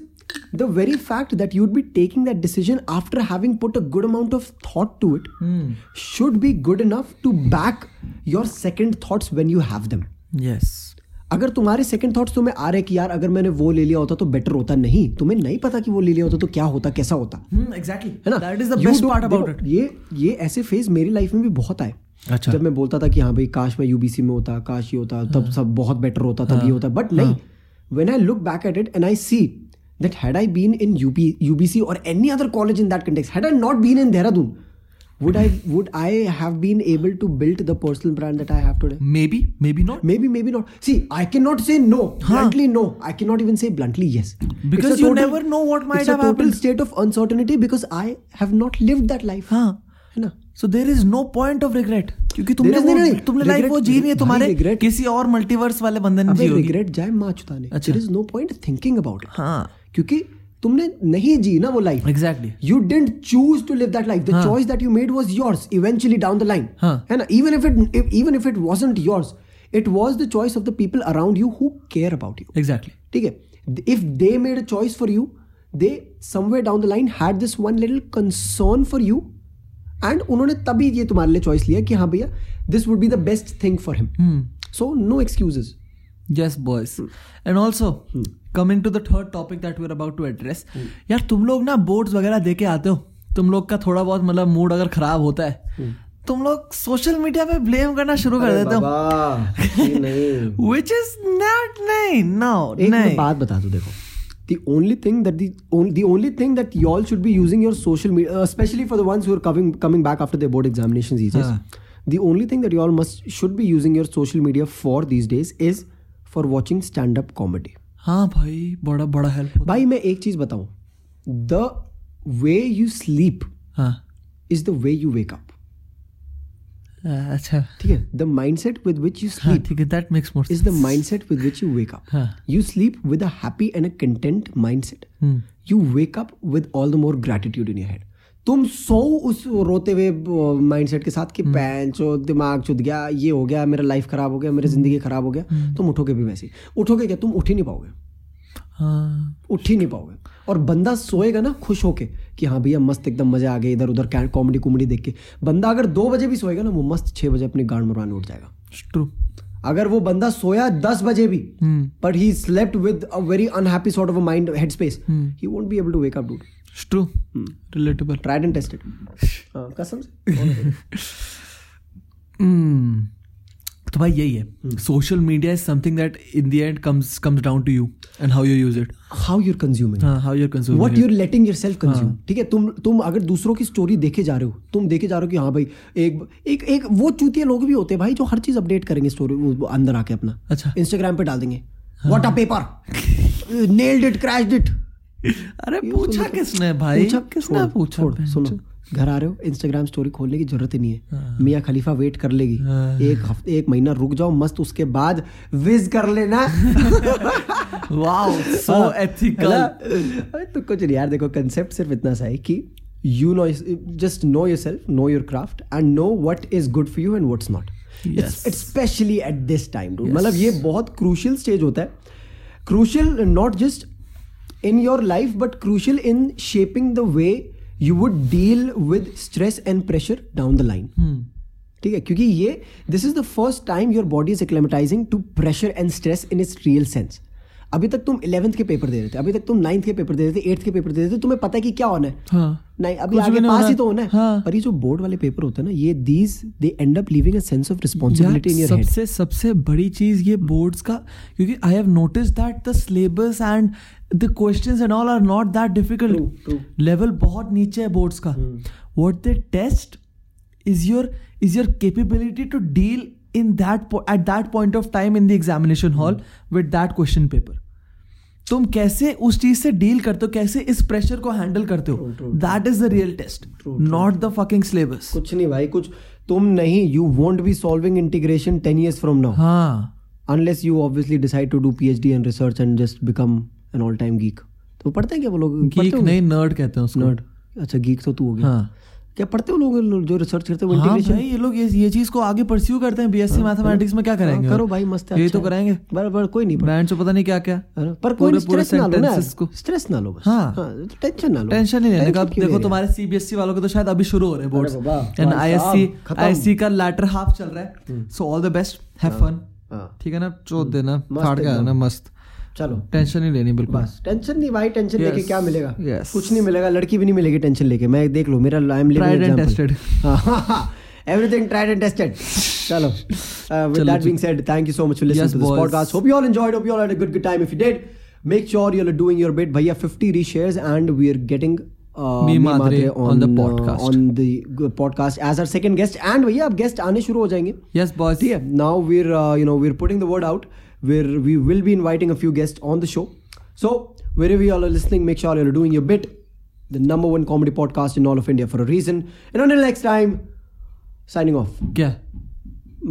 Speaker 1: the very fact that you'd be taking that decision after having put a good amount of thought to it should be good enough to back your second thoughts when you have them
Speaker 2: yes.
Speaker 1: अगर तुम्हारे second thoughts तुम्हें आ रहे कि यार अगर मैंने वो ले लिया होता तो बेटर होता नहीं। तुम्हें नहीं पता कि वो ले लिया होता तो क्या होता कैसा होता।
Speaker 2: Hmm, exactly.
Speaker 1: है ना?
Speaker 2: That is the
Speaker 1: You
Speaker 2: best
Speaker 1: don't-
Speaker 2: part about
Speaker 1: देखो,
Speaker 2: it.
Speaker 1: ये ये ऐसे फ़ेज़ मेरी लाइफ में भी बहुत आए।
Speaker 2: अच्छा।
Speaker 1: जब मैं बोलता था कि हाँ भाई काश मैं यूबीसी में होता काश ये होता तब सब बहुत बेटर होता तब ये होता। बट नहीं when I look back at it and I see that had I been in UP, UBC or any other college in that context, had I not been in Dehradun, would I would I have been able to build the personal brand that I have today?
Speaker 2: maybe maybe not
Speaker 1: Maybe, maybe not. See, I cannot say no. Bluntly, no. I cannot even say bluntly yes.
Speaker 2: Because
Speaker 1: It's a
Speaker 2: you never know what might
Speaker 1: it's
Speaker 2: have
Speaker 1: a total
Speaker 2: happened.
Speaker 1: state of uncertainty because I have not lived that life.
Speaker 2: हाँ
Speaker 1: है ना?
Speaker 2: So there is no point of regret क्योंकि तुमने
Speaker 1: There is
Speaker 2: वो
Speaker 1: नहीं, नहीं,
Speaker 2: तुमने life
Speaker 1: regret-
Speaker 2: वो जी नहीं है
Speaker 1: भाई,
Speaker 2: तुम्हारे
Speaker 1: regret-
Speaker 2: किसी और मल्टीवर्स वाले बंदे ने जी
Speaker 1: अबे
Speaker 2: होगी
Speaker 1: रिग्रेट जाए माँ चुताने
Speaker 2: अच्छा।
Speaker 1: There is no point thinking about it
Speaker 2: हाँ
Speaker 1: क्योंकि तुमने नहीं जी ना वो life
Speaker 2: exactly
Speaker 1: you didn't choose to live that life the choice that you made was yours eventually down the line
Speaker 2: है.
Speaker 1: ना? Even if it even if it wasn't yours it was the choice of the people around you who care about you
Speaker 2: exactly
Speaker 1: ठीक है? If they made a choice for you they somewhere down the line had this one little concern for you and उन्होंने तभी ये तुम्हारे लिए choice लिया कि हाँ भैया this would be the best thing for him so no excuses
Speaker 2: yes boys and also coming to the third topic that we're about to address यार तुम लोग ना बोर्ड्स वगैरह दे के आते हो तुम लोग का थोड़ा बहुत मतलब मूड अगर खराब होता है तुम लोग सोशल मीडिया पे ब्लेम करना शुरू कर देते हो विच इज़ नॉट नहीं नो नहीं
Speaker 1: बात बता दूँ देखो the only thing that the only the only thing that y'all should be using your social media uh, especially for the ones who are coming coming back after their board examinations these days
Speaker 2: हाँ.
Speaker 1: the only thing that y'all must should be using your social media for these days is for watching stand up comedy
Speaker 2: हाँ भाई बड़ा बड़ा help
Speaker 1: भाई मैं एक चीज़ बताऊ। The way you sleep is the way you wake up
Speaker 2: अच्छा।
Speaker 1: ठीक है? The mind with which you sleep
Speaker 2: ठीक
Speaker 1: is the with which you wake you sleep with and a content you wake with all the more gratitude in your head तुम सो उस रोते हुए mindset के साथ कि पैन चो दिमाग चुद गया ये हो गया मेरा लाइफ खराब हो गया मेरी ज़िंदगी खराब हो गया। तुम उठोगे भी वैसे उठोगे क्या? तुम उठ ही नहीं पाओगे।
Speaker 2: हाँ।
Speaker 1: उठ ही नहीं पाओगे। और बंदा सोएगा ना खुश होके कि हाँ भैया मस्त एकदम मज़ा आ गया इधर उधर कॉमेडी कॉमेडी देख के। बंदा अगर दो बजे भी सोएगा ना वो मस्त छः बजे अपनी गांड मरवाने उठ जाएगा।
Speaker 2: ट्रू
Speaker 1: अगर वो बंदा सोया दस बजे भी but he slept with a very unhappy sort of mind head space he won't be able to wake up
Speaker 2: relatable
Speaker 1: tried and tested कसम
Speaker 2: तो भाई यही है। Social media is something that in the end comes comes down to you and how you use it
Speaker 1: how you're consuming
Speaker 2: how you are consuming
Speaker 1: what you're letting yourself consume. ठीक है? तुम तुम अगर दूसरों की स्टोरी देखे जा रहे हो तुम देखे जा रहे हो कि हाँ भाई एक एक एक वो चूतिया लोग भी होते हैं भाई जो हर चीज़ अपडेट करेंगे स्टोरी अंदर आके अपना।
Speaker 2: अच्छा।
Speaker 1: इंस्टाग्राम पे डाल देंगे। What a paper nailed it crashed it
Speaker 2: अरे पूछा किसने भाई?
Speaker 1: पूछा
Speaker 2: किसने पूछा
Speaker 1: सुनो? घर आ रहे हो इंस्टाग्राम स्टोरी खोलने की ज़रूरत ही नहीं है।
Speaker 2: हाँ।
Speaker 1: मियाँ खलीफा वेट कर लेगी।
Speaker 2: हाँ।
Speaker 1: एक हफ़्ते एक महीना रुक जाओ मस्त उसके बाद विज कर लेना।
Speaker 2: वाओ सो एथिकल
Speaker 1: तो कुछ नहीं यार देखो कंसेप्ट सिर्फ़ इतना सा है कि you know just know yourself know your craft and know what is good for you and what's
Speaker 2: not.
Speaker 1: Specially at this time मतलब ये बहुत क्रूशियल स्टेज होता है। Crucial not just in your life but crucial in shaping the way you would deal with stress and pressure down the line ठीक है? क्योंकि ये this is the first time your body is acclimatising to pressure and stress in its real sense अभी तक तुम eleventh के paper दे रहे थे अभी तक तुम नाइन्थ के पेपर दे रहे थे एट्थ के पेपर दे रहे थे तुम्हें पता है कि क्या होना है?
Speaker 2: हाँ।
Speaker 1: नहीं अभी आगे पास। ही तो होना है।
Speaker 2: हाँ।
Speaker 1: पर ये जो बोर्ड वाले पेपर होते हैं ना ये these they end up living a sense of responsibility
Speaker 2: in
Speaker 1: your head
Speaker 2: सबसे सबसे बड़ी चीज़ ये बोर्ड्स का क्योंकि I have notice that the syllabus and the questions and all are
Speaker 1: not
Speaker 2: that
Speaker 1: difficult
Speaker 2: level बहुत नीचे है बोर्ड्स का। What they test is your is your capability to deal in that at that point of time in the examination hall with that question paper तुम कैसे उस चीज़ से deal करते हो? कैसे इस प्रेशर को हैंडल करते हो? That is the real test not the fucking syllabus
Speaker 1: कुछ नहीं भाई कुछ तुम नहीं you won't be solving integration ten years from now
Speaker 2: हाँ।
Speaker 1: Unless you obviously decide to do PhD and research and just become an all time geek. तो पढ़ते हैं क्या वो लोग?
Speaker 2: गीक नहीं नर्ड कहते हैं उसको।
Speaker 1: नर्ड अच्छा गीक तो तू हो गया।
Speaker 2: हाँ।
Speaker 1: क्या पढ़ते हो लोग जो रिसर्च करते हो
Speaker 2: हाँ भाई ये लोग ये ये चीज़ को आगे परस्यू करते हैं बीएससी मैथमेटिक्स में क्या करेंगे?
Speaker 1: करो भाई मस्त है
Speaker 2: ये
Speaker 1: अच्छा
Speaker 2: तो
Speaker 1: है।
Speaker 2: करेंगे।
Speaker 1: बर बर कोई नहीं
Speaker 2: बैंड से पता नहीं क्या क्या।
Speaker 1: पर कोई स्ट्रेस ना लो ना। स्ट्रेस ना लो बस।
Speaker 2: हाँ।
Speaker 1: टेंशन ना लो।
Speaker 2: टेंशन नहीं लेने का। देखो तुम्हारे सीबीएसई वालों के तो शायद अभी शुरू हो रहे हैं बोर्ड्स एंड आईएससी आईएससी का लैटर हाफ़ चल रहा है। So all the best have fun
Speaker 1: हाँ
Speaker 2: ठीक है ना? चोट देना। फाड़ के आना मस्त।
Speaker 1: चलो
Speaker 2: टेंशन नहीं लेनी बिल्कुल
Speaker 1: बस टेंशन नहीं भाई टेंशन लेके क्या मिलेगा
Speaker 2: Yes.
Speaker 1: कुछ नहीं मिलेगा लड़की भी नहीं मिलेगी टेंशन लेके मैं देख लो मेरा I am
Speaker 2: Tried and tested.
Speaker 1: everything tried and tested chalo uh, with
Speaker 2: Chalo
Speaker 1: that
Speaker 2: ji.
Speaker 1: being said thank you so much for listening
Speaker 2: Yes,
Speaker 1: to this
Speaker 2: boys.
Speaker 1: podcast hope you all enjoyed hope you all had a good good time if you did Make sure you're doing your bit. Bhaiya, 50 reshares and we're getting uh,
Speaker 2: Me
Speaker 1: Me
Speaker 2: Madre
Speaker 1: Madre
Speaker 2: on the podcast.
Speaker 1: on the g- podcast as our second guest. And भैया अब guest आने शुरू हो जाएंगे
Speaker 2: Yes, boys.
Speaker 1: ठीक है now we're uh, you know we're putting the word out where we will be inviting a few guests on the show so wherever you all are listening make sure you're doing your bit the number one comedy podcast in all of india for a reason and until next time signing off
Speaker 2: क्या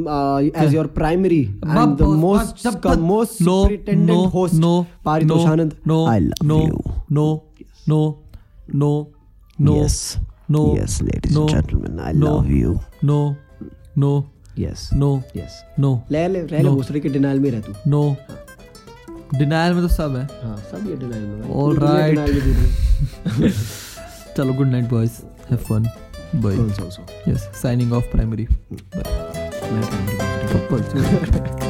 Speaker 1: uh, as your primary and
Speaker 2: Bab-
Speaker 1: the
Speaker 2: bab-
Speaker 1: most
Speaker 2: bab-
Speaker 1: the most
Speaker 2: no,
Speaker 1: pretendent
Speaker 2: no,
Speaker 1: host
Speaker 2: no,
Speaker 1: Paritosh
Speaker 2: no,
Speaker 1: Anand
Speaker 2: no,
Speaker 1: I love
Speaker 2: no,
Speaker 1: you
Speaker 2: no, no, no, no,
Speaker 1: yes
Speaker 2: no,
Speaker 1: yes ladies
Speaker 2: no,
Speaker 1: and gentlemen I
Speaker 2: no,
Speaker 1: love you
Speaker 2: no, no,
Speaker 1: yes
Speaker 2: no,
Speaker 1: yes
Speaker 2: no,
Speaker 1: ले ले रह ले
Speaker 2: No.
Speaker 1: दूसरे के denial में रह तू
Speaker 2: no. Denial में तो सब है
Speaker 1: हाँ सब ये डिनाइल में।
Speaker 2: All right.
Speaker 1: है।
Speaker 2: चलो good
Speaker 1: night boys
Speaker 2: have fun bye. Yes signing
Speaker 1: off primary bye